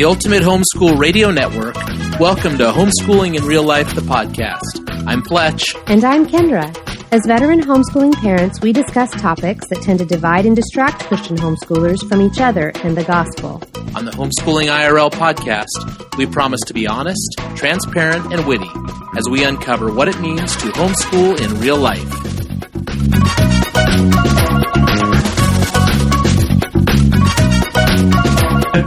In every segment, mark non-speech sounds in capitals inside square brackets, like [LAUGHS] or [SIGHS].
the Ultimate Homeschool Radio Network, welcome to Homeschooling in Real Life, the podcast. I'm Fletch. And I'm Kendra. As veteran homeschooling parents, we discuss topics that tend to divide and distract Christian homeschoolers from each other and the gospel. On the Homeschooling IRL podcast, we promise to be honest, transparent, and witty as we uncover what it means to homeschool in real life.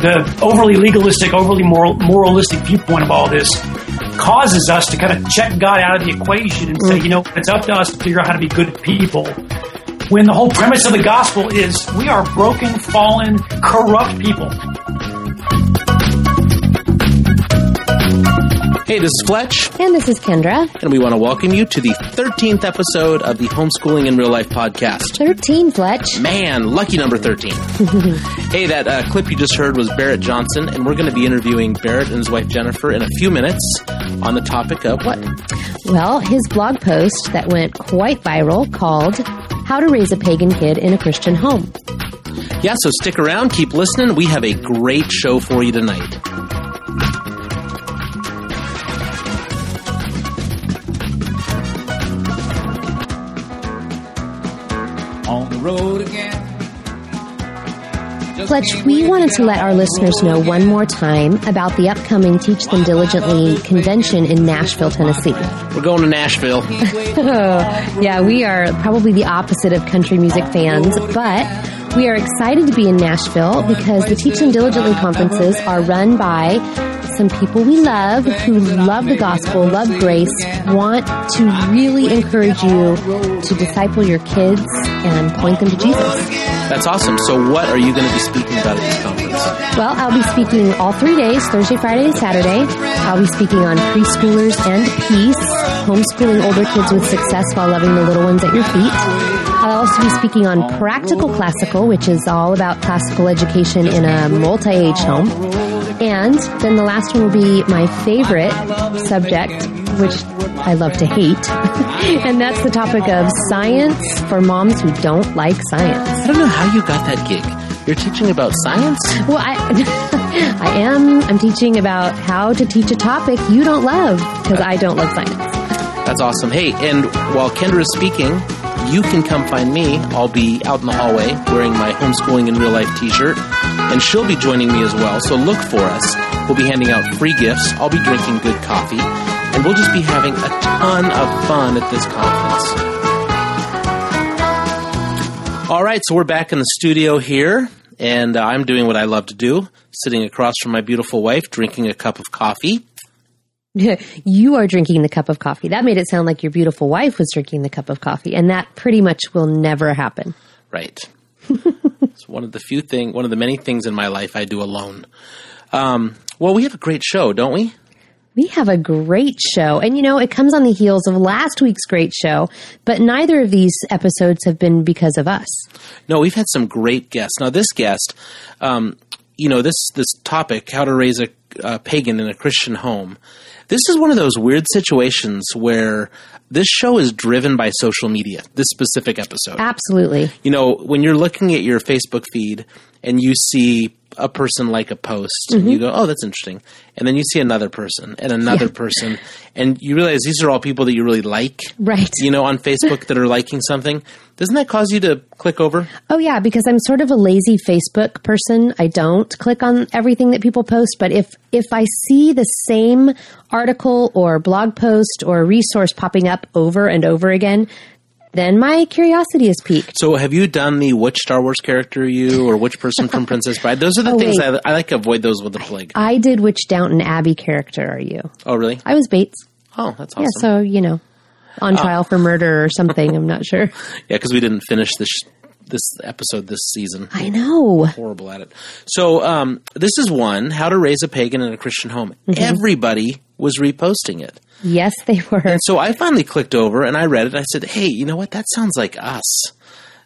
The overly legalistic, overly moral, moralistic viewpoint of all this causes us to kind of check God out of the equation and say, mm. you know, it's up to us to figure out how to be good people. When the whole premise of the gospel is we are broken, fallen, corrupt people. Hey, this is Fletch. And this is Kendra. And we want to welcome you to the 13th episode of the Homeschooling in Real Life podcast. 13, Fletch. Man, lucky number 13. [LAUGHS] hey, that uh, clip you just heard was Barrett Johnson, and we're going to be interviewing Barrett and his wife Jennifer in a few minutes on the topic of what? Well, his blog post that went quite viral called How to Raise a Pagan Kid in a Christian Home. Yeah, so stick around, keep listening. We have a great show for you tonight. Road again. Fletch, we wanted to let our listeners know one more time about the upcoming Teach Them Diligently convention in Nashville, Tennessee. We're going to Nashville. [LAUGHS] yeah, we are probably the opposite of country music fans, but we are excited to be in Nashville because the Teach Them Diligently conferences are run by some people we love who love the gospel, love grace, want to really encourage you to disciple your kids and point them to Jesus. That's awesome. So, what are you going to be speaking about at this conference? Well, I'll be speaking all three days Thursday, Friday, and Saturday. I'll be speaking on preschoolers and peace, homeschooling older kids with success while loving the little ones at your feet. I'll also be speaking on practical classical, which is all about classical education in a multi age home. And then the last one will be my favorite subject, which I love to hate. [LAUGHS] and that's the topic of science for moms who don't like science. I don't know how you got that gig. You're teaching about science? Well, I, [LAUGHS] I am. I'm teaching about how to teach a topic you don't love because I don't love science. That's awesome. Hey, and while Kendra is speaking, you can come find me. I'll be out in the hallway wearing my homeschooling in real life t-shirt and she'll be joining me as well. So look for us. We'll be handing out free gifts. I'll be drinking good coffee and we'll just be having a ton of fun at this conference. All right, so we're back in the studio here, and I'm doing what I love to do, sitting across from my beautiful wife, drinking a cup of coffee. [LAUGHS] you are drinking the cup of coffee. That made it sound like your beautiful wife was drinking the cup of coffee, and that pretty much will never happen. Right. [LAUGHS] it's one of the few thing, one of the many things in my life I do alone. Um, well, we have a great show, don't we? We have a great show. And you know, it comes on the heels of last week's great show, but neither of these episodes have been because of us. No, we've had some great guests. Now, this guest, um, you know, this this topic, how to raise a, a pagan in a Christian home. This is one of those weird situations where this show is driven by social media. This specific episode, Absolutely. you know, when you're looking at your Facebook feed and you see a person like a post, and you mm-hmm. go, "Oh, that's interesting," and then you see another person and another person, and you realize these are all people that you really like, Right. You know, on Facebook that are liking something. Doesn't that cause you to click over? Oh yeah, because I'm sort of a lazy Facebook person. I don't click on everything that people post, but if if I see the same article or blog post or resource popping up over and over again, then my curiosity is piqued. So, have you done the which Star Wars character are you, or which person from Princess Bride? Those are the [LAUGHS] Oh, things. I, I like to avoid those with the plague. I did which Downton Abbey character are you? Oh, really? I was Bates. Oh, that's awesome. Yeah, so you know, on trial for murder or something. I'm not sure. [LAUGHS] Yeah, because we didn't finish this this episode this season. I know. Horrible at it. So, um, this is one: how to raise a pagan in a Christian home. Mm-hmm. Everybody was reposting it. Yes, they [LAUGHS] were. And so I finally clicked over and I read it. I said, "Hey, you know what? That sounds like us."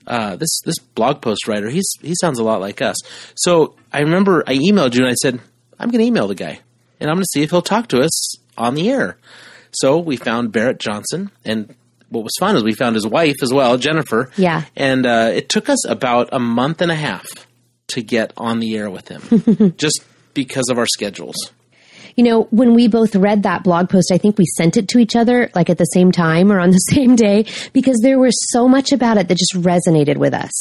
Uh, this this blog post writer, he's he sounds a lot like us. So I remember I emailed you and I said, "I'm going to email the guy and I'm going to see if he'll talk to us on the air." So we found Barrett Johnson, and what was fun is we found his wife as well, Jennifer. Yeah. and uh, it took us about a month and a half to get on the air with him. [LAUGHS] Just because of our schedules. You know, when we both read that blog post, I think we sent it to each other like at the same time or on the [LAUGHS] same day because there was so much about it that just resonated with us.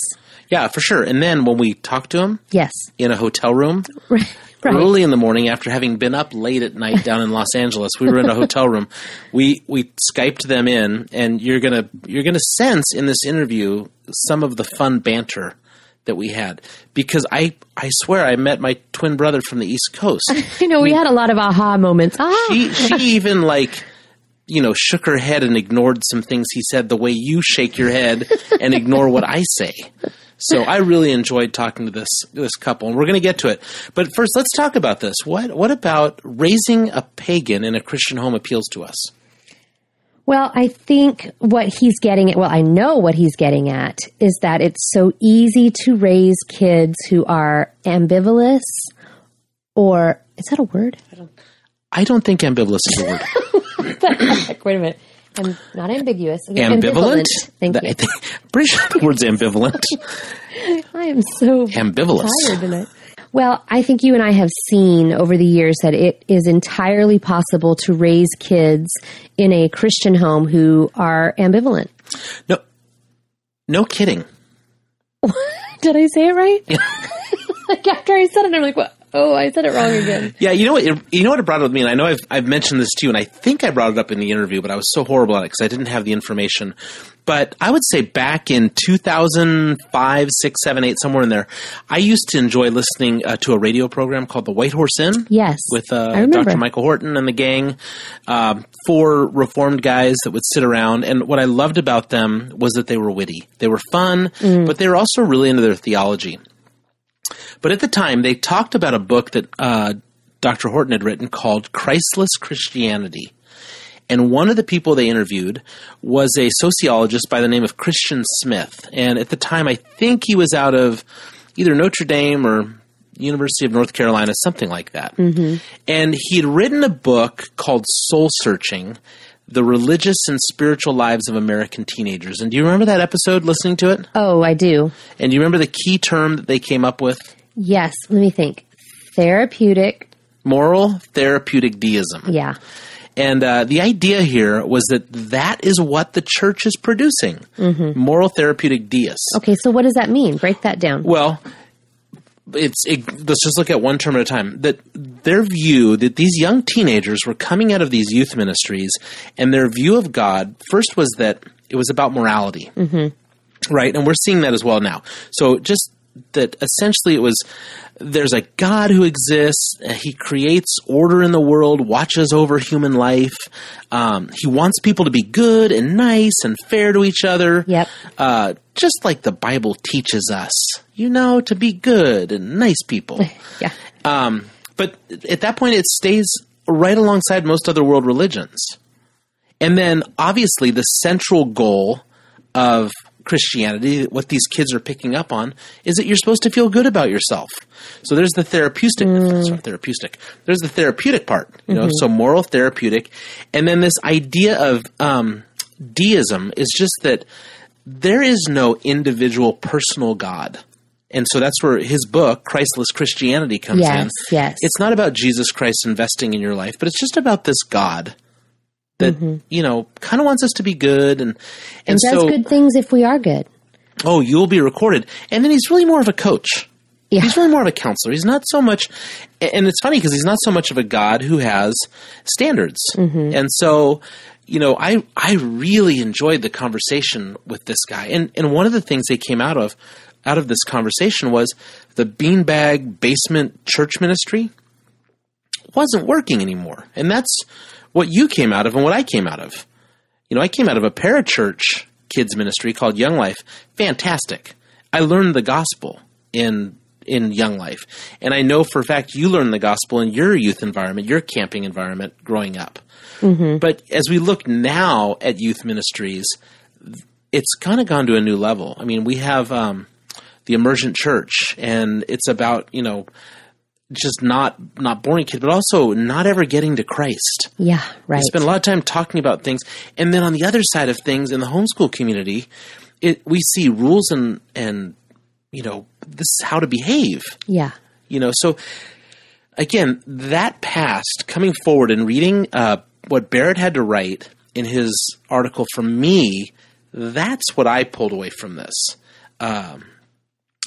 Yeah, for sure. And then when we talked to him Yes. in a hotel room, [LAUGHS] Right. Early in the morning after having been up late at night down in Los Angeles. We were in a [LAUGHS] hotel room. We we skyped them in, and you're gonna you're gonna sense in this interview some of the fun banter that we had because I I swear I met my twin brother from the East Coast. [LAUGHS] you know we had a lot of aha moments. Ah. She she even like you know shook her head and ignored some things he said the way you shake your head and ignore what I say. So I really enjoyed talking to this this couple, and we're going to get to it. But first, let's talk about this. What what about raising a pagan in a Christian home appeals to us? Well, I think what he's getting at, well, I know what he's getting at is that it's so easy to raise kids who are ambivalent or, is that a word? I don't think ambivalent is a word. [LAUGHS] Wait a minute. I'm not ambiguous. Ambivalent. Thank That- you. I think, I'm pretty sure the word's ambivalent. [LAUGHS] I am so Ambivalence. tired tonight. Well, I think you and I have seen over the years that it is entirely possible to raise kids in a Christian home who are ambivalent. No, no kidding. [LAUGHS] Did I say it right? [LAUGHS] like after I said it, I'm like, what? Oh, I said it wrong again. [LAUGHS] Yeah, you know what? It, you know what it brought up with me, and I know I've I've mentioned this to you, and I think I brought it up in the interview, but I was so horrible at it because I didn't have the information. But I would say back in 2005, 6, 7, 8, somewhere in there, I used to enjoy listening uh, to a radio program called The White Horse Inn. Yes. With uh. Dr. Michael Horton and the gang, um, four reformed guys that would sit around. And what I loved about them was that they were witty. They were fun, Mm. but they were also really into their theology. But at the time, they talked about a book that uh, Dr. Horton had written called Christless Christianity. And one of the people they interviewed was a sociologist by the name of Christian Smith. And at the time, I think he was out of either Notre Dame or University of North Carolina, something like that. And he had written a book called Soul Searching The Religious and Spiritual Lives of American Teenagers. And do you remember that episode listening to it? Oh, I do. And do you remember the key term that they came up with? Yes. Let me think. Therapeutic. Moral therapeutic deism. Yeah. And uh, the idea here was that that is what the church is producing moral therapeutic deists. Okay. So what does that mean? Break that down. Well, it's it, let's just look at one term at a time. That their view that these young teenagers were coming out of these youth ministries, and their view of God first was that it was about morality, mm-hmm. right? And we're seeing that as well now. So just that essentially it was there's a God who exists. He creates order in the world, watches over human life. Um, he wants people to be good and nice and fair to each other. Yep. Uh, just like the Bible teaches us, you know, to be good and nice people. [LAUGHS] Yeah. Um, but at that point, it stays right alongside most other world religions. And then, obviously, the central goal of Christianity, what these kids are picking up on, is that you're supposed to feel good about yourself. So there's the therapeutic, sorry, therapeutic. There's the therapeutic part, you know, so moral therapeutic, and then this idea of um, deism is just that there is no individual personal God. And so that's where his book, Christless Christianity, comes Yes, in. yes. It's not about Jesus Christ investing in your life, but it's just about this God that, you know, kind of wants us to be good. And, and, Mm-hmm. And does so, good things if we are good. oh, you'll be recorded. And then he's really more of a coach. Yeah. He's really more of a counselor. He's not so much, and it's funny because he's not so much of a God who has standards. And so, you know, I I really enjoyed the conversation with this guy. And and one of the things they came out of out of this conversation was the beanbag basement church ministry wasn't working anymore. And that's what you came out of and what I came out of. You know, I came out of a parachurch kids ministry called Young Life. Fantastic. I learned the gospel in in Young Life. And I know for a fact you learned the gospel in your youth environment, your camping environment growing up. But as we look now at youth ministries, it's kind of gone to a new level. I mean, we have um, the Emergent Church, and it's about you know just not not boring kid, but also not ever getting to Christ. Yeah. Right. We spend a lot of time talking about things, and then on the other side of things, in the homeschool community, it we see rules and and you know this is how to behave yeah. you know so again, that past coming forward and reading uh, what Barrett had to write in his article for me, that's what I pulled away from this. Um,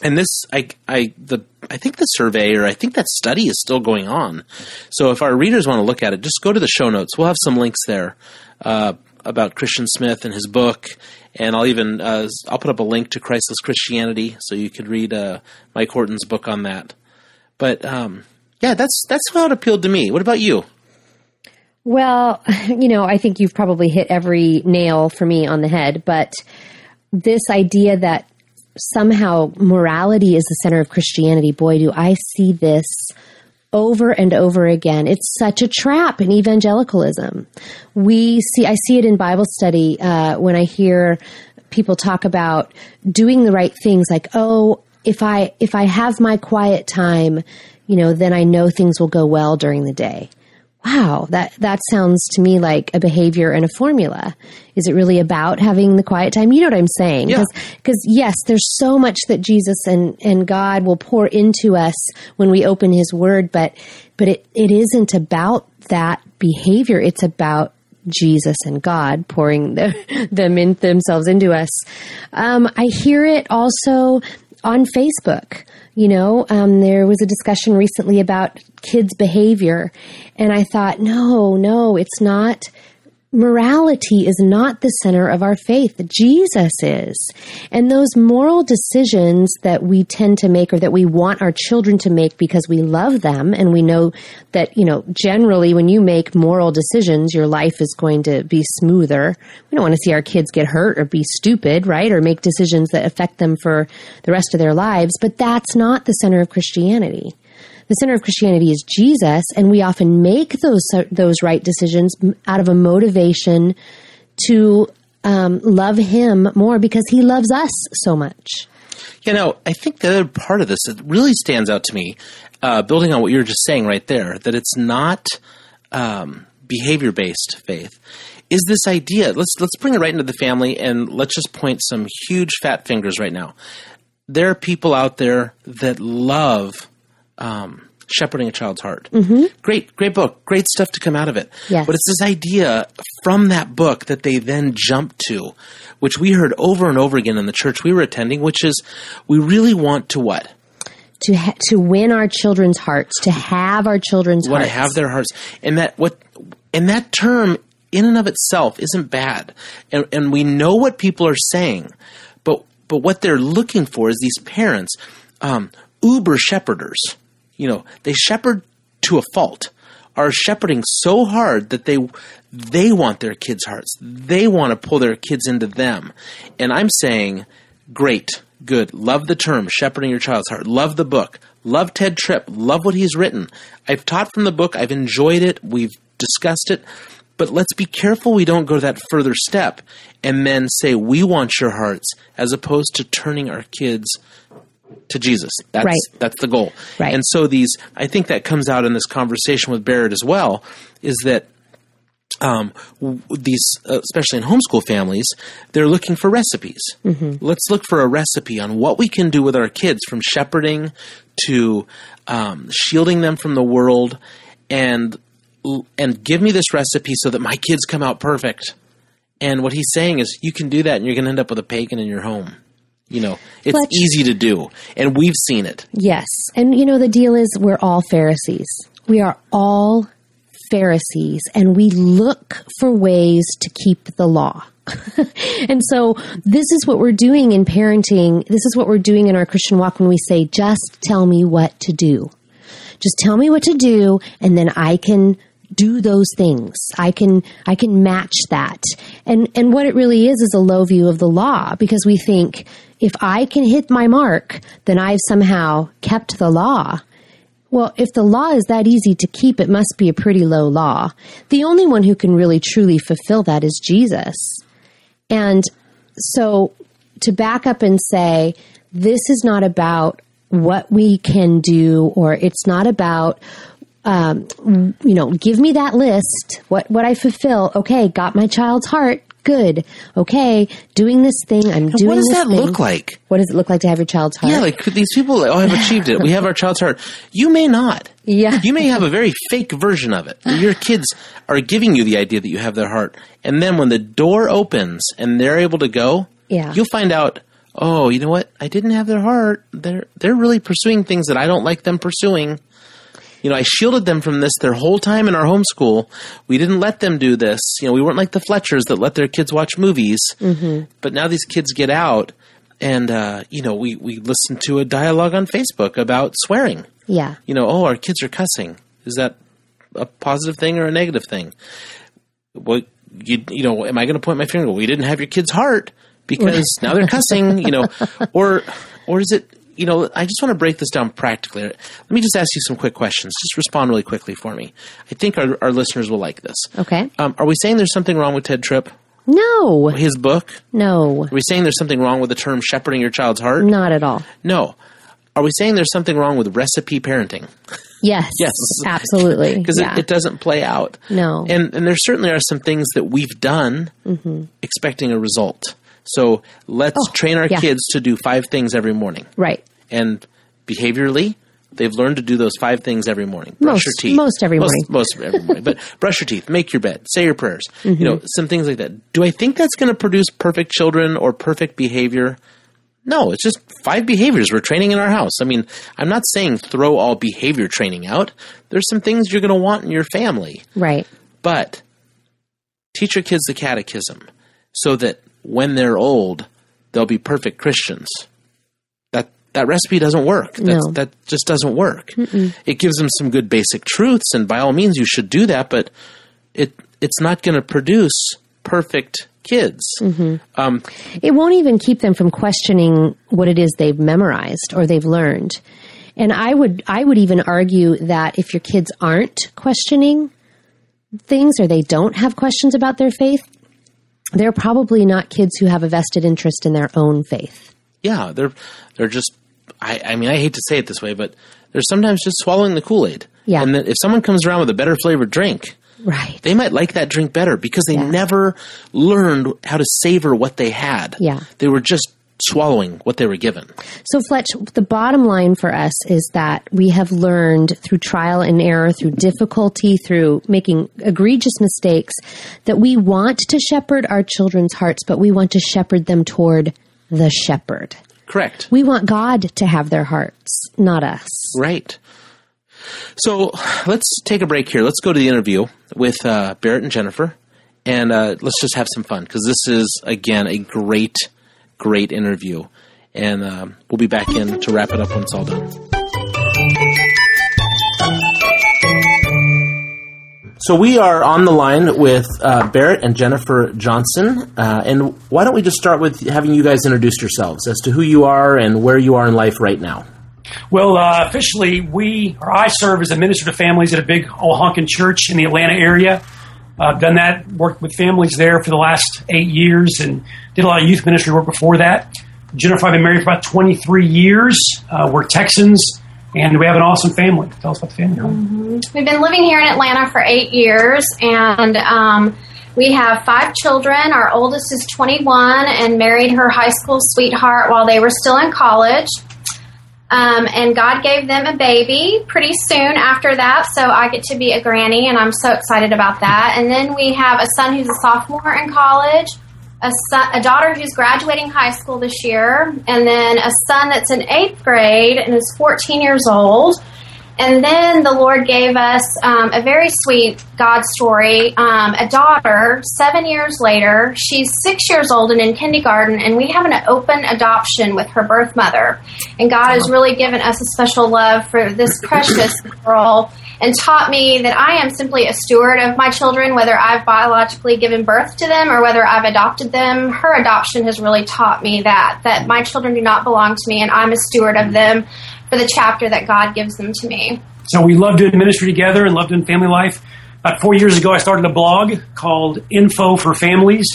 and this, I, I, the, I think the survey or I think that study is still going on. So if our readers want to look at it, just go to the show notes. We'll have some links there uh, about Christian Smith and his book, and I'll even uh, I'll put up a link to Christless Christianity so you could read uh, Mike Horton's book on that. But um, yeah, that's that's how it appealed to me. What about you? Well, [LAUGHS] you know, I think you've probably hit every nail for me on the head, but this idea that somehow morality is the center of Christianity, boy, do I see this over and over again. It's such a trap in evangelicalism. We see, I see it in Bible study uh, when I hear people talk about doing the right things, like, oh, if I if I have my quiet time, you know, then I know things will go well during the day wow, that, that sounds to me like a behavior and a formula. Is it really about having the quiet time? You know what I'm saying? Yeah. Because yes, there's so much that Jesus and, and God will pour into us when we open his word, but, but it, it isn't about that behavior. It's about Jesus and God pouring the, [LAUGHS] them in themselves into us. Um, I hear it also on Facebook. You know, um, there was a discussion recently about kids' behavior, and I thought, no, no, it's not morality is not the center of our faith. Jesus is. And those moral decisions that we tend to make or that we want our children to make because we love them and we know that, you know, generally when you make moral decisions, your life is going to be smoother. We don't want to see our kids get hurt or be stupid, right? Or make decisions that affect them for the rest of their lives. But that's not the center of Christianity the center of Christianity is Jesus, and we often make those those right decisions out of a motivation to um, love Him more because He loves us so much. You know, I think the other part of this that really stands out to me, uh, building on what you were just saying right there, that it's not um, behavior based faith, is this idea. Let's let's bring it right into the family, and let's just point some huge fat fingers right now. There are people out there that love um, Shepherding a Child's Heart. Mm-hmm. Great, great book. Great stuff to come out of it. Yes. But it's this idea from that book that they then jump to, which we heard over and over again in the church we were attending, which is we really want to what? To ha- to win our children's hearts, to have our children's want hearts. to have their hearts, and that what, and that term in and of itself isn't bad, and and we know what people are saying, but but what they're looking for is these parents, um, uber shepherders you know, they shepherd to a fault, are shepherding so hard that they they want their kids' hearts. They want to pull their kids into them. And I'm saying, great, good. Love the term shepherding your child's heart. Love the book. Love Tedd Tripp. Love what he's written. I've taught from the book. I've enjoyed it. We've discussed it. But let's be careful we don't go to that further step and then say, we want your hearts, as opposed to turning our kids to Jesus. That's Right. that's the goal. Right. And so these, I think that comes out in this conversation with Barrett as well, is that um, these, uh, especially in homeschool families, they're looking for recipes. Let's look for a recipe on what we can do with our kids, from shepherding to um, shielding them from the world, and and give me this recipe so that my kids come out perfect. And what he's saying is, you can do that, and you're going to end up with a pagan in your home. You know, it's But- easy to do, and we've seen it. Yes. And you know, the deal is we're all Pharisees. We are all Pharisees, and we look for ways to keep the law. [LAUGHS] and so, this is what we're doing in parenting. This is what we're doing in our Christian walk when we say, just tell me what to do. Just tell me what to do, and then I can do those things. I can I can match that. And and what it really is is a low view of the law because we think if I can hit my mark, then I've somehow kept the law. Well, if the law is that easy to keep, it must be a pretty low law. The only one who can really truly fulfill that is Jesus. And so to back up and say, this is not about what we can do, or it's not about, um, you know, give me that list, what, what I fulfill. Okay, got my child's heart. Good. Okay. Doing this thing. I'm And doing what does that thing. look like? What does it look like to have your child's heart? Yeah, like these people, oh, have achieved it. We have our child's heart. You may not. Yeah. You may have a very fake version of it. Your kids are giving you the idea that you have their heart. And then when the door opens and they're able to go, Yeah. you'll find out, oh, you know what? I didn't have their heart. They're they're really pursuing things that I don't like them pursuing. You know, I shielded them from this their whole time in our homeschool. We didn't let them do this. You know, we weren't like the Fletchers that let their kids watch movies. Mm-hmm. But now these kids get out, and uh, you know, we we listen to a dialogue on Facebook about swearing. yeah. You know, oh, our kids are cussing. Is that a positive thing or a negative thing? Well, you you know, am I going to point my finger? We didn't have your kid's heart because now they're cussing. You know, [LAUGHS] or or is it? You know, I just want to break this down practically. Let me just ask you some quick questions. Just respond really quickly for me. I think our, our listeners will like this. Okay. Um, are we saying there's something wrong with Tedd Tripp, No. his book? No. Are we saying there's something wrong with the term shepherding your child's heart? Not at all. No. Are we saying there's something wrong with recipe parenting? Yes. [LAUGHS] Yes. Absolutely. [LAUGHS] because yeah. it, it doesn't play out. No. and and there certainly are some things that we've done Mm-hmm. expecting a result. So let's train our Oh, yeah. kids to do five things every morning, right. and behaviorally. They've learned to do those five things every morning. Brush Most- your teeth. most every morning. Most every morning. But [LAUGHS] brush your teeth, make your bed, say your prayers. Mm-hmm. You know, some things like that. Do I think that's going to produce perfect children or perfect behavior? No, it's just five behaviors we're training in our house. I mean, I'm not saying throw all behavior training out. There's some things you're going to want in your family, Right. but teach your kids the catechism so that when they're old, they'll be perfect Christians. That that recipe doesn't work. That's, No. That just doesn't work. It gives them some good basic truths, and by all means, you should do that. But it it's not going to produce perfect kids. Um, It won't even keep them from questioning what it is they've memorized or they've learned. And I would I would even argue that if your kids aren't questioning things or they don't have questions about their faith, they're probably not kids who have a vested interest in their own faith. yeah, they're they're just. I, I mean, I hate to say it this way, but they're sometimes just swallowing the Kool Aid. Yeah. And then if someone comes around with a better flavored drink, Right. they might like that drink better because they Yeah. never learned how to savor what they had. Yeah. They were just swallowing what they were given. So, Fletch, the bottom line for us is that we have learned through trial and error, through difficulty, through making egregious mistakes, that we want to shepherd our children's hearts, but we want to shepherd them toward the shepherd. Correct. We want God to have their hearts, not us. Right. So let's take a break here. Let's go to the interview with uh, Barrett and Jennifer, and uh, let's just have some fun because this is again a great, great interview, and um, we'll be back in to wrap it up when it's all done. So we are on the line with uh, Barrett and Jennifer Johnson, uh, and why don't we just start with having you guys introduce yourselves as to who you are and where you are in life right now. Well, uh, officially, we or I serve as a minister to families at a big old honkin' church in the Atlanta area. I've done that, worked with families there for the last eight years, and did a lot of youth ministry work before that. Jennifer, I've been married for about 23 years. Uh, we're Texans, and we have an awesome family. Tell us about the family. We've been living here in Atlanta for eight years, and um, we have five children. Our oldest is 21 and married her high school sweetheart while they were still in college. Um, and God gave them a baby pretty soon after that, so I get to be a granny, and I'm so excited about that. And then we have a son who's a sophomore in college, a son, a daughter who's graduating high school this year, and then a son that's in eighth grade and is 14 years old. And then the Lord gave us um, a very sweet God story. Um, a daughter, seven years later, she's six years old and in kindergarten, and we have an open adoption with her birth mother. And God has really given us a special love for this precious girl and taught me that I am simply a steward of my children, whether I've biologically given birth to them or whether I've adopted them. Her adoption has really taught me that, that my children do not belong to me and I'm a steward of them for the chapter that God gives them to me. So we love doing ministry together and love doing family life. About four years ago, I started a blog called Info for Families.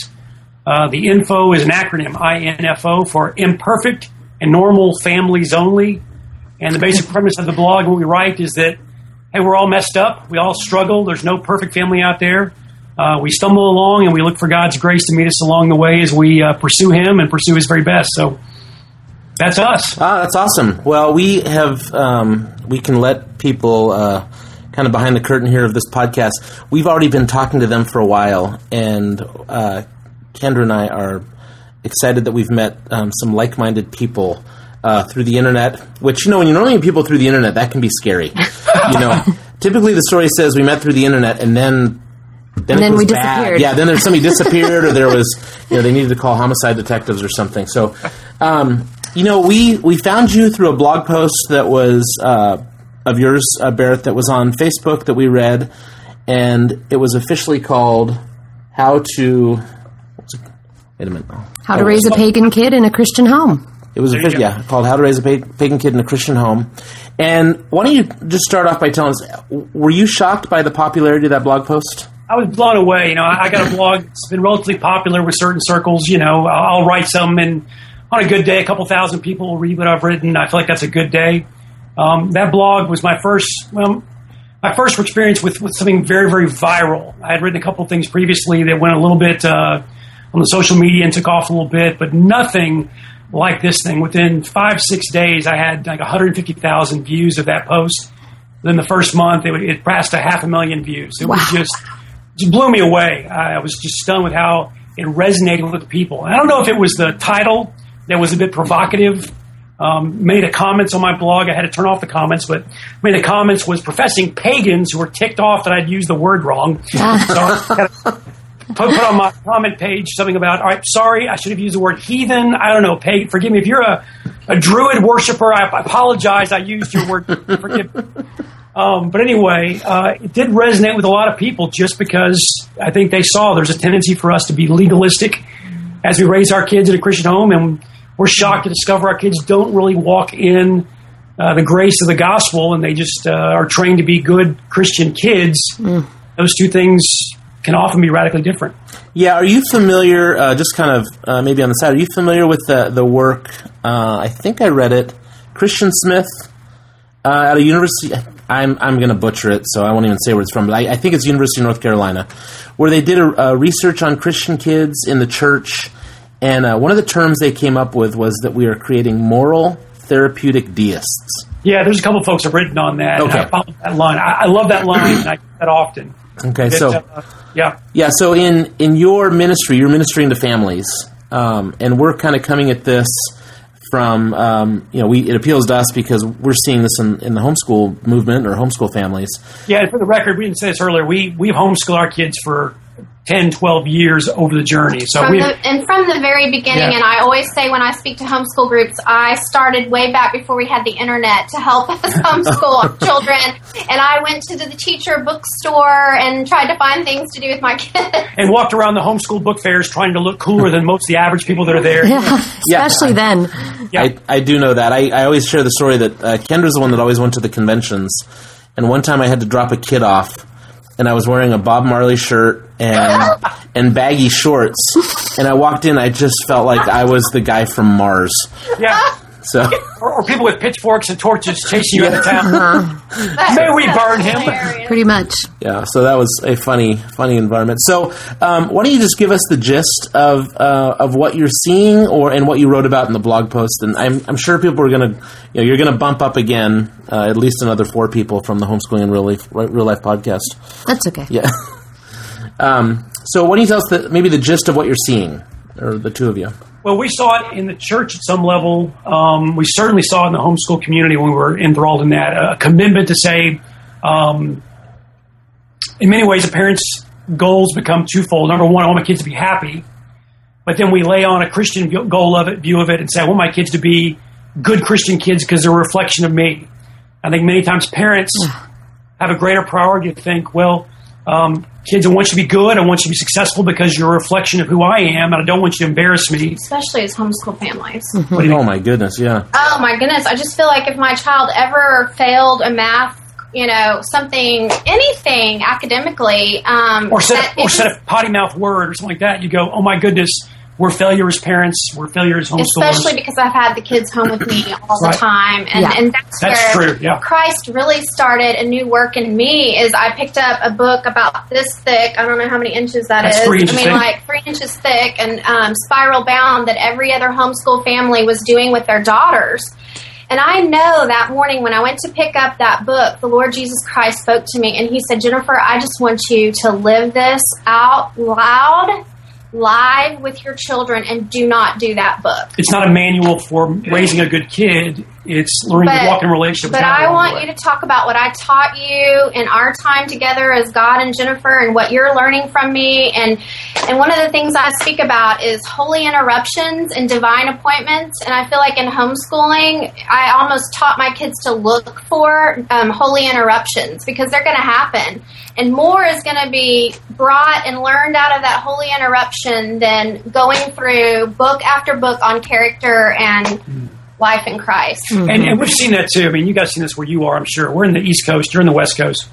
Uh, the info is an acronym, I-N-F-O, for imperfect and normal families only. And the basic premise of the blog, what we write, is that hey, we're all messed up. We all struggle. There's no perfect family out there. uh, we stumble along and we look for God's grace to meet us along the way as we uh, pursue Him and pursue His very best. So that's us. Ah, that's awesome. Well, we have um, we can let people uh, kind of behind the curtain here of this podcast. We've already been talking to them for a while, and uh, Kendra and I are excited that we've met um, some like-minded people. Uh, through the internet, which you know, when you normally meet people through the internet, that can be scary. [LAUGHS] you know, typically the story says we met through the internet, and then then, And it then was we bad. disappeared. Yeah, then there's somebody [LAUGHS] disappeared, or there was, you know, they needed to call homicide detectives or something. So, um, you know, we we found you through a blog post that was uh, of yours, uh, Barrett, that was on Facebook that we read, and it was officially called "How to." what's it- Wait a minute. How to raise a pagan kid in a Christian home. It was you official, yeah, called "How to Raise a Pagan Kid in a Christian Home." And why don't you just start off by telling us, were you shocked by the popularity of that blog post? I was blown away. You know, I I got a blog. It's been relatively popular with certain circles. You know, I'll I'll write some, and on a good day, a couple thousand people will read what I've written. I feel like that's a good day. Um, that blog was my first, well, my first experience with, with something very, very viral. I had written a couple things previously that went a little bit uh, on the social media and took off a little bit, but nothing like this thing. Within five, six days, I had like 150,000 views of that post. Then the first month, it, it passed a half a million views. It was just just blew me away. I was just stunned with how it resonated with the people. I don't know if it was the title that was a bit provocative. Um, of the comments on my blog, I had to turn off the comments, but of the comments was professing pagans who were ticked off that I'd used the word wrong. so I had to put, put on my comment page something about, all right, sorry, I should have used the word heathen. I don't know, pagan. Forgive me if you're a, a druid worshiper. I, I apologize. I used your word. Forgive. Um, but anyway, uh, it did resonate with a lot of people just because I think they saw there's a tendency for us to be legalistic as we raise our kids in a Christian home, and we're shocked to discover our kids don't really walk in uh, the grace of the gospel, and they just uh, are trained to be good Christian kids. Those two things can often be radically different. Yeah, are you familiar? Uh, just kind of uh, maybe on the side. Are you familiar with the the work? Uh, I think I read it. Christian Smith uh, at a university. I'm I'm going to butcher it, so I won't even say where it's from. But I, I think it's University of North Carolina, where they did a, a research on Christian kids in the church, and uh, one of the terms they came up with was that we are creating moral therapeutic deists. Yeah, there's a couple folks have written on that. Okay. I follow that line. I, I love that line, and I get that often. Okay, so. uh, yeah. Yeah, so in in your ministry, you're ministering to families, um, and we're kind of coming at this from um, you know we it appeals to us because we're seeing this in, in the homeschool movement or homeschool families. Yeah, for the record, we didn't say this earlier. We we've homeschooled our kids for 10, 12 years over the journey. So From we the, and from the very beginning, Yeah. and I always say when I speak to homeschool groups, I started way back before we had the internet to help [LAUGHS] us [LAUGHS] homeschool children. And I went to the teacher bookstore and tried to find things to do with my [LAUGHS] kids. and walked around the homeschool book fairs trying to look cooler than most of the average people that are there. Yeah. Especially then. Yeah. I, I do know that. I, I always share the story that uh, Kendra's the one that always went to the conventions, and one time I had to drop a kid off, and I was wearing a Bob Marley shirt and [LAUGHS] and baggy shorts, and I walked in. I just felt like I was the guy from Mars. Yeah. So. Or, or people with pitchforks and torches chasing you out of town. [LAUGHS] May we burn him? Pretty much. Yeah, so that was a funny, funny environment. So, um, why don't you just give us the gist of uh, of what you're seeing, or and what you wrote about in the blog post? And I'm I'm sure people are gonna, you know, you're gonna bump up again uh, at least another four people from the homeschooling and real life real life podcast. That's okay. Yeah. [LAUGHS] um, so, why don't you tell us the, maybe the gist of what you're seeing, or the two of you? Well, we saw it in the church at some level. Um, we certainly saw it in the homeschool community when we were enthralled in that. A commitment to say, um, in many ways, a parent's goals become twofold. Number one, I want my kids to be happy. But then we lay on a Christian goal of it, view of it, and say, I want my kids to be good Christian kids because they're a reflection of me. I think many times parents [SIGHS] have a greater priority to think, well, um, kids, I want you to be good. I want you to be successful because you're a reflection of who I am, and I don't want you to embarrass me. Especially as homeschool families. [LAUGHS] What do you Oh think? my goodness, yeah. Oh my goodness! I just feel like if my child ever failed a math, you know, something, anything academically, um, or said or it said a potty mouth word or something like that, you go, "Oh my goodness, we're failures parents. We're failures homeschoolers. especially because I've had the kids home with me all Right. the time, and Yeah. and that's, That's where true, yeah. Christ really started a new work in me. Is I picked up a book about this thick. I don't know how many inches that That's is. three inches I mean, thick. like three inches thick, and um, spiral bound that every other homeschool family was doing with their daughters. And I know that morning when I went to pick up that book, the Lord Jesus Christ spoke to me and he said, Jennifer, I just want you to live this out loud, live with your children, and do not do that book. it's not a manual for raising a good kid. It's learning to walk in relationship. with But I want you to talk about what I taught you in our time together as God and Jennifer and what you're learning from me. And, and one of the things I speak about is holy interruptions and divine appointments. And I feel like in homeschooling, I almost taught my kids to look for um, holy interruptions because they're going to happen. And more is going to be brought and learned out of that holy interruption than going through book after book on character and life in Christ. And, and we've seen that too. I mean, you guys seen this where you are, I'm sure. We're in the East Coast, you're in the West Coast.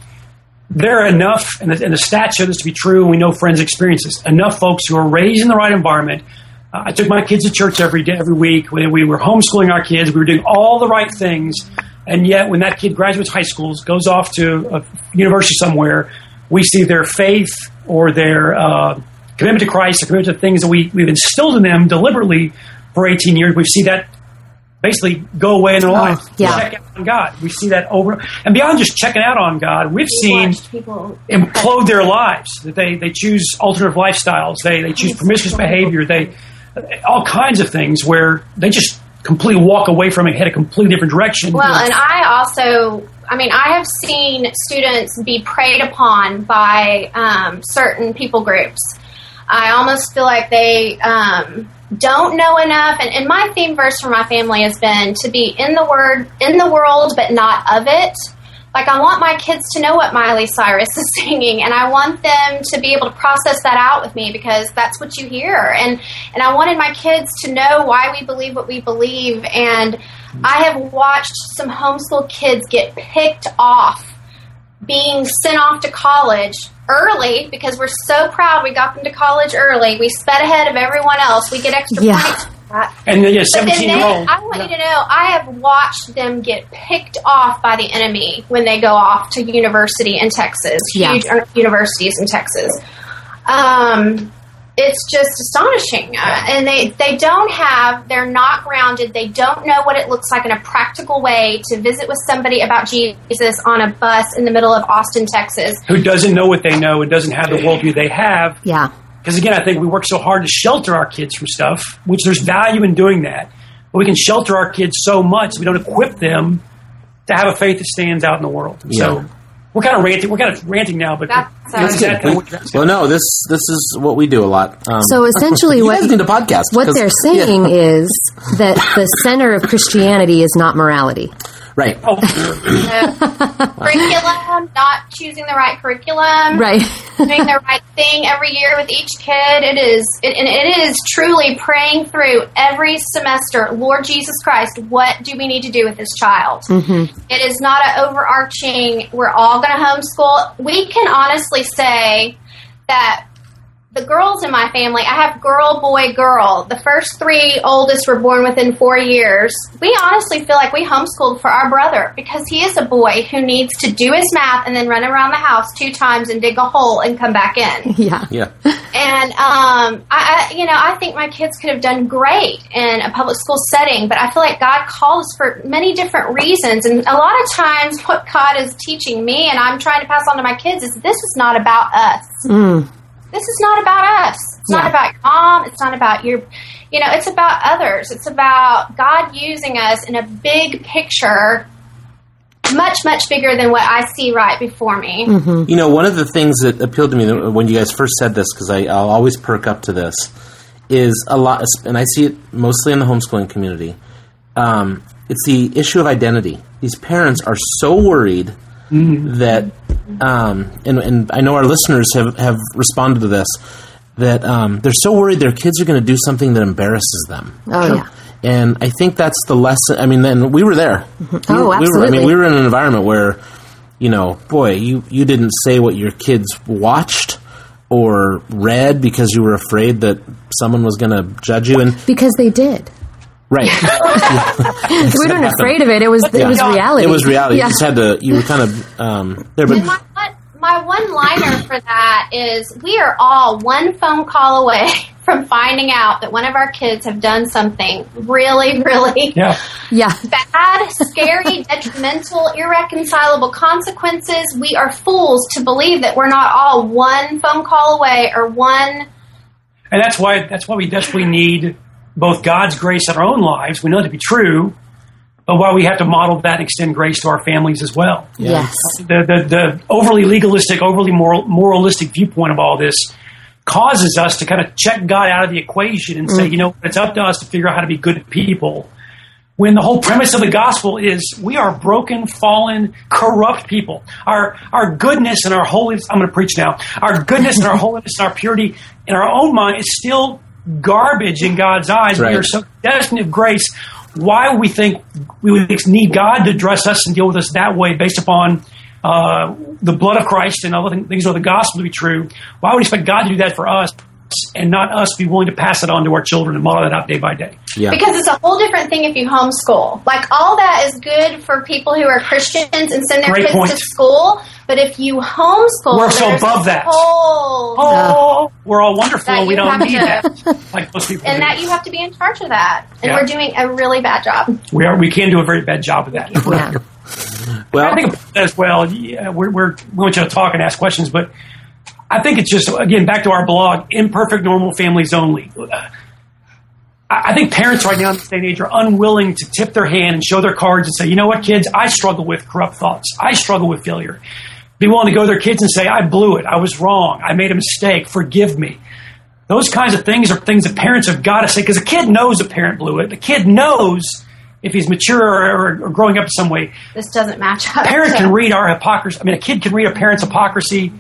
There are enough, and the, and the stats show this to be true, and we know friends' experiences, enough folks who are raised in the right environment. Uh, I took my kids to church every day, every week. We, we were homeschooling our kids. We were doing all the right things. And yet, when that kid graduates high school, goes off to a university somewhere, we see their faith or their uh, commitment to Christ, or commitment to things that we, we've instilled in them deliberately for 18 years. We see that basically go away in their life. yeah. Check out on God. We see that over and beyond just checking out on God. We've seen people implode their lives. That they they choose alternative lifestyles. They they choose promiscuous behavior. They all kinds of things where they just completely walk away from it, head a completely different direction. Well, and I also, I mean, I have seen students be preyed upon by um, certain people groups. I almost feel like they um, don't know enough. And, and my theme verse for my family has been to be in the word, in the world, but not of it. Like I want my kids to know what Miley Cyrus [LAUGHS] is singing, and I want them to be able to process that out with me because that's what you hear. And and I wanted my kids to know why we believe what we believe. And I have watched some homeschool kids get picked off, being sent off to college early because we're so proud we got them to college early. We sped ahead of everyone else. We get extra Yeah. points. and then, yeah, But then seventeen they, year old. I want you to know, I have watched them get picked off by the enemy when they go off to university in Texas, Yeah. huge universities in Texas. Um, it's just astonishing, uh, and they they don't have, they're not grounded. They don't know what it looks like in a practical way to visit with somebody about Jesus on a bus in the middle of Austin, Texas. who doesn't know what they know and doesn't have the worldview they have. Yeah. Because again, I think we work so hard to shelter our kids from stuff, which there's value in doing that. But we can shelter our kids so much we don't equip them to have a faith that stands out in the world. So Yeah. We're kind of ranting. We're kind of ranting now, but That's- that's That's exactly what. Well, no, this this is what we do a lot. Um, So essentially, [LAUGHS] you what guys need a podcast. what 'cause- they're [LAUGHS] saying yeah. is that the center of Christianity is not morality. Right? Oh, curriculum, not choosing the right curriculum, Right. doing the right thing every year with each kid. It is, it, and it is truly praying through every semester. Lord Jesus Christ, what do we need to do with this child? Mm-hmm. It is not an overarching. We're all going to homeschool. We can honestly say that the girls in my family, I have girl, boy, girl. The first three oldest were born within four years. We honestly feel like we homeschooled for our brother because he is a boy who needs to do his math and then run around the house two times and dig a hole and come back in. [LAUGHS] Yeah. Yeah, And um, I, I, you know, I think my kids could have done great in a public school setting, but I feel like God calls for many different reasons. And a lot of times, what God is teaching me, and I'm trying to pass on to my kids, is this is not about us. This is not about us. It's Yeah. not about your mom. It's not about your, you know, it's about others. It's about God using us in a big picture, much, much bigger than what I see right before me. you know, one of the things that appealed to me when you guys first said this, because I'll always perk up to this, is a lot, and I see it mostly in the homeschooling community. Um, it's the issue of identity. These parents are so worried that, um, and, and I know our listeners have, have responded to this, that um, they're so worried their kids are going to do something that embarrasses them. Oh, yeah. And I think that's the lesson. I mean, then we were there. Oh, We were- we were- I mean, we were in an environment where, you know, boy, you, you didn't say what your kids watched or read because you were afraid that someone was going to judge you? And Because they did. Right, [LAUGHS] we weren't afraid of it. It was it was reality. it was reality. Yeah. You just had to. You were kind of um, there, but my, one- my one liner for that is we are all one phone call away [LAUGHS] from finding out that one of our kids have done something really, really [LAUGHS] Yeah. yeah. bad, scary, detrimental, irreconcilable consequences. We are fools to believe that we're not all one phone call away or one. And that's why that's why we desperately need both God's grace in our own lives. We know it to be true, but why we have to model that and extend grace to our families as well. Yes. The, the, the overly legalistic, overly moral, moralistic viewpoint of all this causes us to kind of check God out of the equation and say, mm. you know, it's up to us to figure out how to be good people. When the whole premise of the gospel is we are broken, fallen, corrupt people. Our our goodness and our holiness. I'm going to preach now. Our goodness and our [LAUGHS] holiness and our purity in our own mind is still garbage in God's eyes. We are so destined of grace. Why would we think we would need God to address us and deal with us that way, based upon uh, the blood of Christ and other things of the gospel to be true. Why would we expect God to do that for us and not us be willing to pass it on to our children and model it out day by day? yeah, Because it's a whole different thing if you homeschool. Like all that is good for people who are Christians and send their Great kids point. to school. But if you homeschool, We're so above that. Whole, Oh, we're all wonderful. And we don't need to- that like most people. and do. that you have to be in charge of that. And Yeah. we're doing a really bad job. we are. We can do a very bad job of that. Yeah. well, I think as well. Yeah, we're, we're, we want you to talk and ask questions, but I think it's just again back to our blog, imperfect normal families only. I I think parents right now in this day and age are unwilling to tip their hand and show their cards and say, you know what, kids, I struggle with corrupt thoughts. I struggle with failure. Be willing to go to their kids and say, I blew it. I was wrong. I made a mistake. Forgive me. Those kinds of things are things that parents have got to say because a kid knows a parent blew it. The kid knows if he's mature or, or growing up in some way This doesn't match up. a parent can [LAUGHS] read our hypocrisy. I mean, a kid can read a parent's hypocrisy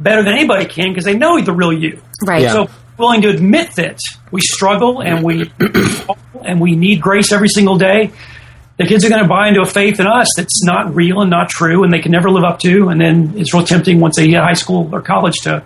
better than anybody can because they know the real you. Right. Yeah. So, willing to admit that we struggle and we [COUGHS] and we need grace every single day. The kids are going to buy into a faith in us that's not real and not true, and they can never live up to. And then it's real tempting once they get high school or college to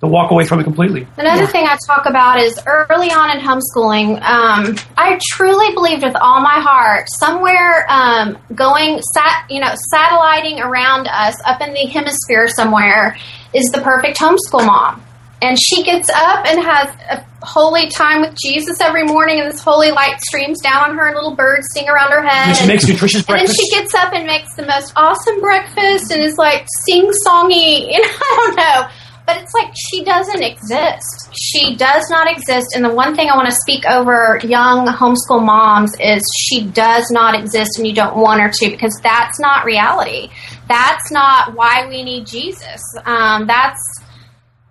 to walk away from it completely. Another Yeah. thing I talk about is early on in homeschooling, um, I truly believed with all my heart, somewhere um, going, sat, you know, satelliting around us up in the hemisphere somewhere is the perfect homeschool mom. And she gets up and has a holy time with Jesus every morning, and this holy light streams down on her, and little birds sing around her head. And she and- makes nutritious and then she gets up and makes the most awesome breakfast and is like sing songy. [LAUGHS] Know, I don't know. But it's like she doesn't exist. She does not exist. And the one thing I want to speak over young homeschool moms is she does not exist and you don't want her to because that's not reality. That's not why we need Jesus. Um, that's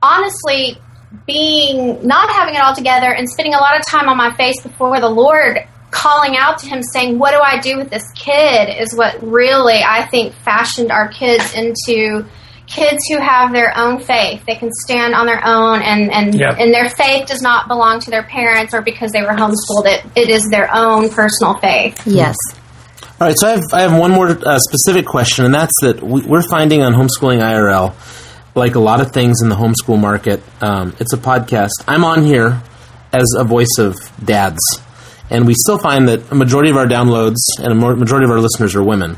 honestly being not having it all together and spending a lot of time on my face before the Lord calling out to him saying what do I do with this kid is what really I think fashioned our kids into kids who have their own faith they can stand on their own and and, Yeah. and their faith does not belong to their parents or because they were homeschooled it, it is their own personal faith Yes. All right, so I have, I have one more uh, specific question, and that's that we, we're finding on Homeschooling IRL, like a lot of things in the homeschool market, um, it's a podcast. I'm on here as a voice of dads, and we still find that a majority of our downloads and a majority of our listeners are women.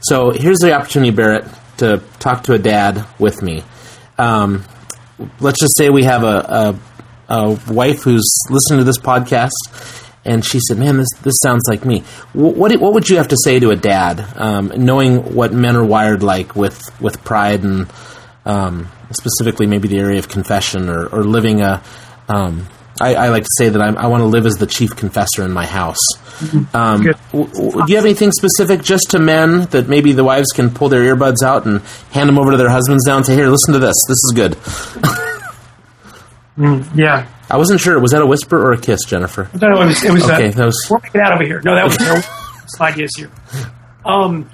So here's the opportunity, Barrett, to talk to a dad with me. Um, let's just say we have a, a, a wife who's listening to this podcast, and she said, "Man, this this sounds like me." Wh- What what would you have to say to a dad, um, knowing what men are wired like with with pride and um, specifically maybe the area of confession or, or living a. Um, I, I like to say that I'm, I want to live as the chief confessor in my house. Um, w- w- do you have anything specific just to men that maybe the wives can pull their earbuds out and hand them over to their husbands down? and say, "Here, listen to this. This is good." Yeah. I wasn't sure. Was that a whisper or a kiss, Jennifer? No, no, it was. It was Okay, uh, that was- We're making out over here. No, that was no, slide yes here. Um,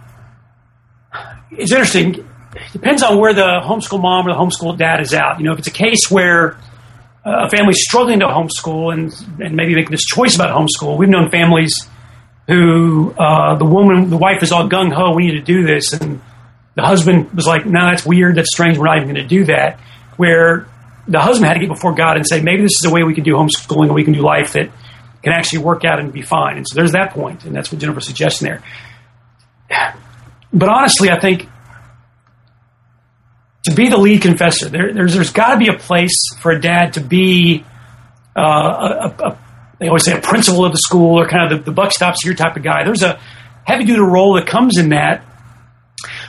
it's interesting. Depends on where the homeschool mom or the homeschool dad is out. You know, if it's a case where uh, a family's struggling to homeschool and and maybe making this choice about homeschool, we've known families who uh, the woman, the wife, is all gung ho. We need to do this, and the husband was like, "No, that's weird. That's strange. We're not even going to do that." Where the husband had to get before God and say, maybe this is a way we can do homeschooling and we can do life that can actually work out and be fine. And so there's that point, and that's what Jennifer's suggesting there. But honestly, I think to be the lead confessor, there, there's there's got to be a place for a dad to be. Uh, a, a, they always say a principal of the school or kind of the, the buck stops here type of guy. There's a heavy duty role that comes in that,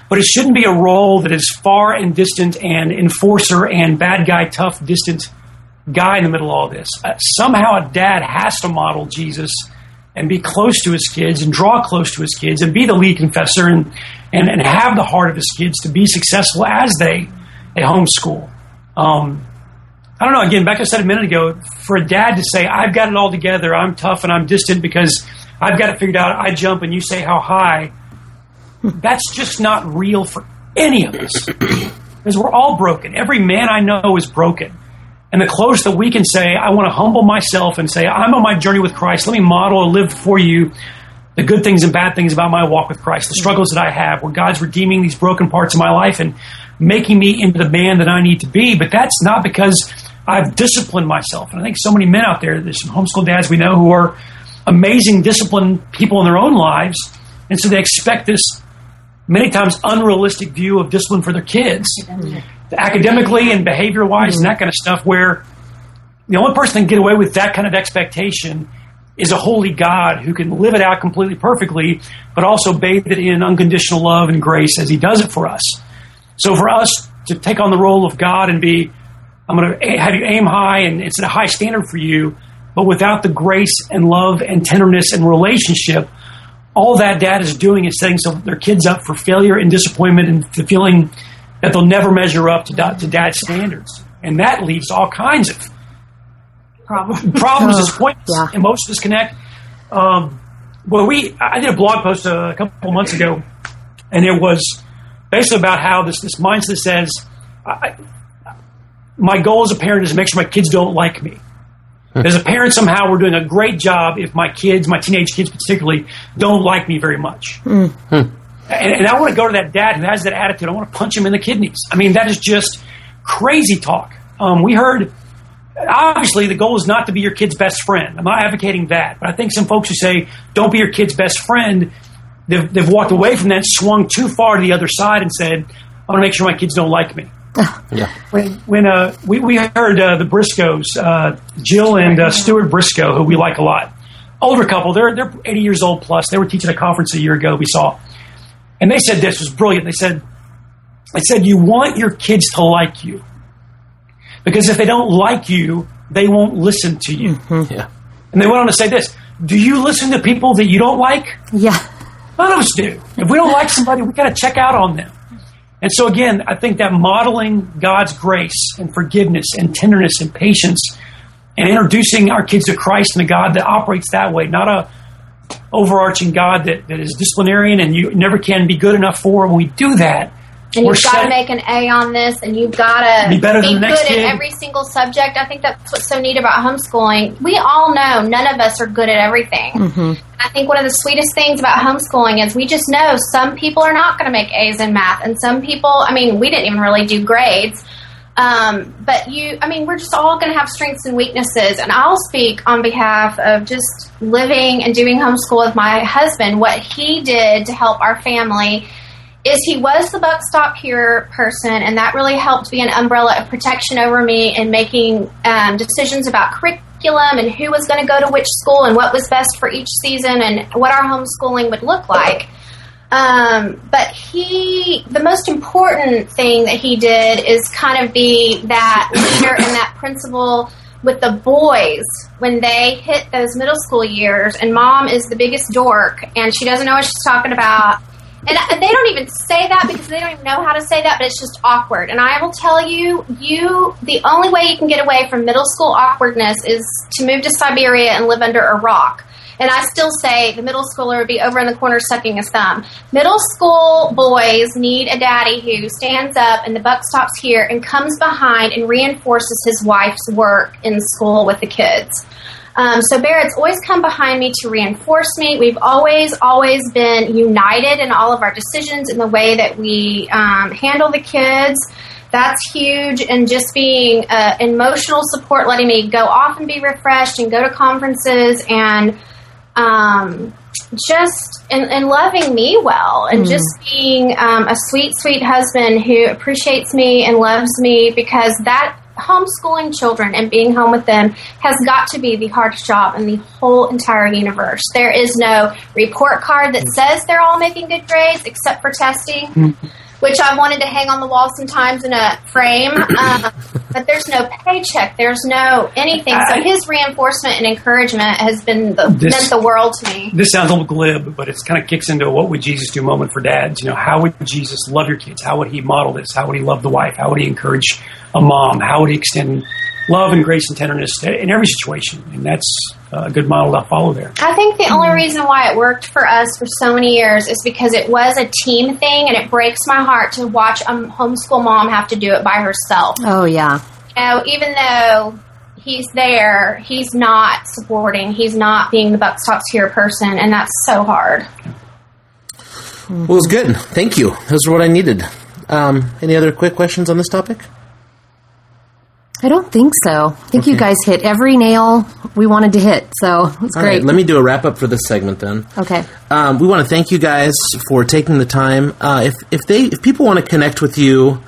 but it shouldn't be a role that is far and distant and enforcer and bad guy, tough, distant guy in the middle of all this. Uh, somehow a dad has to model Jesus and be close to his kids and draw close to his kids and be the lead confessor and, and, and have the heart of his kids to be successful as they, they homeschool. Um, I don't know. Again, Becca said a minute ago, for a dad to say, I've got it all together, I'm tough and I'm distant because I've got it figured out, I jump and you say how high, that's just not real for any of us. [CLEARS THROAT] because we're all broken. Every man I know is broken. And the closer that we can say, I want to humble myself and say, I'm on my journey with Christ. Let me model and live for you the good things and bad things about my walk with Christ, the struggles that I have, where God's redeeming these broken parts of my life and making me into the man that I need to be. But that's not because I've disciplined myself. And I think so many men out there, there's some homeschool dads we know who are amazing, disciplined people in their own lives. And so they expect this many times unrealistic view of discipline for their kids academically and behavior wise and that kind of stuff where the only person that can get away with that kind of expectation is a holy God who can live it out completely perfectly, but also bathe it in unconditional love and grace as he does it for us. So for us to take on the role of God and be, I'm going to have you aim high and it's a high standard for you, but without the grace and love and tenderness and relationship, all that dad is doing is setting some, their kids up for failure and disappointment and the feeling that they'll never measure up to, to dad's standards. And that to all kinds of problems, problems Oh, disappointments, yeah. emotional disconnect. Um, well, we I did a blog post a couple months ago, and it was basically about how this this mindset says, I, my goal as a parent is to make sure my kids don't like me. As a parent, somehow we're doing a great job if my kids, my teenage kids particularly, don't like me very much. And, and I want to go to that dad who has that attitude. I want to punch him in the kidneys. I mean, that is just crazy talk. Um, we heard, obviously, the goal is not to be your kid's best friend. I'm not advocating that. But I think some folks who say, don't be your kid's best friend, they've, they've walked away from that, swung too far to the other side, and said, I want to make sure my kids don't like me. [LAUGHS] Yeah. When, when uh, we, we heard uh, the Briscoes, uh, Jill and uh, Stuart Briscoe, who we like a lot, older couple, they're, they're 80 years old plus. They were teaching a conference a year ago, we saw. And they said this was brilliant. They said, they said, you want your kids to like you. Because if they don't like you, they won't listen to you. Mm-hmm. Yeah. And they went on to say this Do you listen to people that you don't like? Yeah. None of us do. If we don't like somebody, we got to check out on them. And so, again, I think that modeling God's grace and forgiveness and tenderness and patience and introducing our kids to Christ and a God that operates that way, not a overarching God that, that is disciplinarian and you never can be good enough for. When we do that, And you've got to make an A on this, and you've got to Be better than the good kid. in every single subject. I think that's what's so neat about homeschooling. We all know none of us are good at everything. I think one of the sweetest things about homeschooling is we just know some people are not going to make A's in math, and some people, I mean, we didn't even really do grades. Um, but you, I mean, we're just all going to have strengths and weaknesses. And I'll speak on behalf of just living and doing homeschool with my husband. What he did to help our family is he was the buck stop here person, and that really helped be an umbrella of protection over me in making um, decisions about curriculum and who was going to go to which school and what was best for each season and what our homeschooling would look like. Um, but he, the most important thing that he did is kind of be that leader and that principal with the boys when they hit those middle school years. And mom is the biggest dork and she doesn't know what she's talking about. And they don't even say that because they don't even know how to say that, but it's just awkward. And I will tell you, you, the only way you can get away from middle school awkwardness is to move to Siberia and live under a rock. And I still say the middle schooler would be over in the corner sucking his thumb. Middle school boys need a daddy who stands up and the buck stops here and comes behind and reinforces his wife's work in school with the kids. Um, so Barrett's always come behind me to reinforce me. We've always, always been united in all of our decisions in the way that we um, handle the kids. that's huge. And just being uh, emotional support, letting me go off and be refreshed and go to conferences and um, just and, and loving me well and just being um, a sweet, sweet husband who appreciates me and loves me because that homeschooling children and being home with them has got to be the hardest job in the whole entire universe. There is no report card that says they're all making good grades except for testing, which I wanted to hang on the wall sometimes in a frame. Um, but there's no paycheck, there's no anything. So his reinforcement and encouragement has been the, This- meant the world to me. this sounds a little glib, but it kind of kicks into a what would Jesus do moment for dads. You know, how would Jesus love your kids? How would he model this? How would he love the wife? How would he encourage a mom? How would he extend love and grace and tenderness in every situation? And that's a good model to follow there. I think the only reason why it worked for us for so many years is because it was a team thing, and it breaks my heart to watch a homeschool mom have to do it by herself. Oh yeah. You know, even though he's there, he's not supporting, he's not being the buck stops here person, and that's so hard. Well, it was good. Thank you. Those are what I needed. Um, any other quick questions on this topic? I don't think so. I think you guys hit every nail we wanted to hit, so it's great. right, let me do a wrap up for this segment then. okay. Um, we want to thank you guys for taking the time. Uh, if if they if people want to connect with you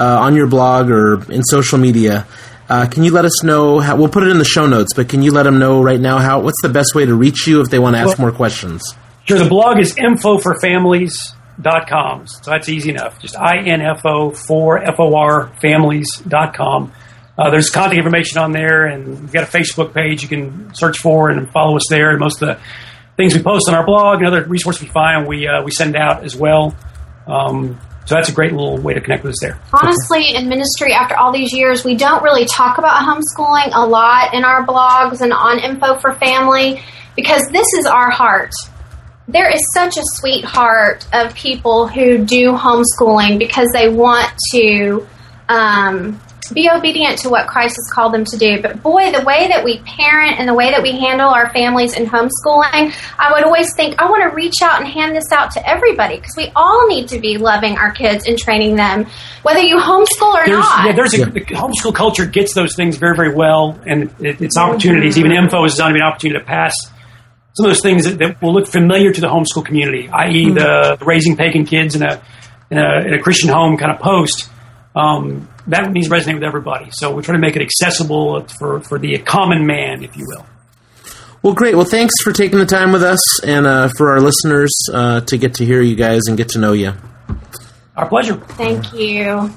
uh, on your blog or in social media, uh, can you let us know? How, we'll put it in the show notes, but can you let them know right now how what's the best way to reach you if they want to ask Well- more questions? Sure, the blog is infoforfamilies.com. So that's easy enough. Just info for F-O-R families.com. Uh, there's contact information on there, and we've got a Facebook page you can search for and follow us there. And most of the things we post on our blog and other resources we find, we, uh, we send out as well. Um, so that's a great little way to connect with us there. Honestly, in ministry, after all these years, we don't really talk about homeschooling a lot in our blogs and on Info for Family because this is our heart. There is such a sweet heart of people who do homeschooling because they want to um, be obedient to what Christ has called them to do. But boy, the way that we parent and the way that we handle our families in homeschooling, I would always think, I want to reach out and hand this out to everybody because we all need to be loving our kids and training them, whether you homeschool or There's, not. yeah, there's a, the homeschool culture gets those things very, very well, and it, it's opportunities. Even info is designed to be an opportunity to pass some of those things that, that will look familiar to the homeschool community, i.e., mm-hmm. the, the raising pagan kids in a, in a in a Christian home kind of post. Um, that needs to resonate with everybody. So we're trying to make it accessible for, for the common man, if you will. Well, great. Well, thanks for taking the time with us and uh, for our listeners uh, to get to hear you guys and get to know you. Our pleasure. Thank you.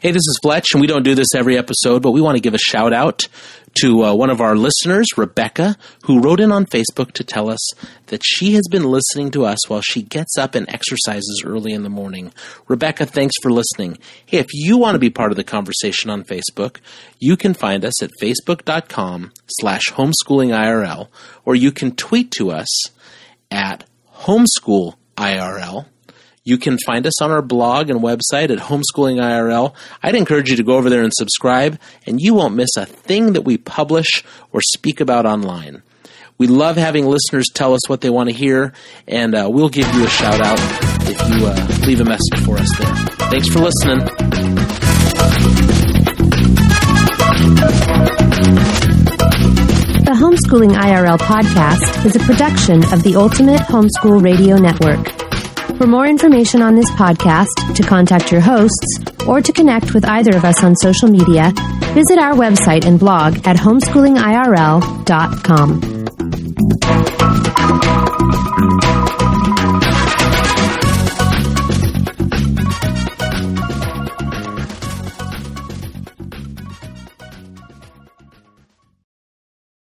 Hey, this is Fletch, and we don't do this every episode, but we want to give a shout out to uh, one of our listeners, Rebecca, who wrote in on Facebook to tell us that she has been listening to us while she gets up and exercises early in the morning. Rebecca, thanks for listening. Hey, if you want to be part of the conversation on Facebook, you can find us at facebook.com slash homeschoolingirl, or you can tweet to us at homeschoolirl. You can find us on our blog and website at Homeschooling IRL. I'd encourage you to go over there and subscribe, and you won't miss a thing that we publish or speak about online. We love having listeners tell us what they want to hear, and uh, we'll give you a shout out if you uh, leave a message for us there. Thanks for listening. The Homeschooling IRL podcast is a production of the Ultimate Homeschool Radio Network. For more information on this podcast, to contact your hosts, or to connect with either of us on social media, visit our website and blog at homeschoolingirl.com.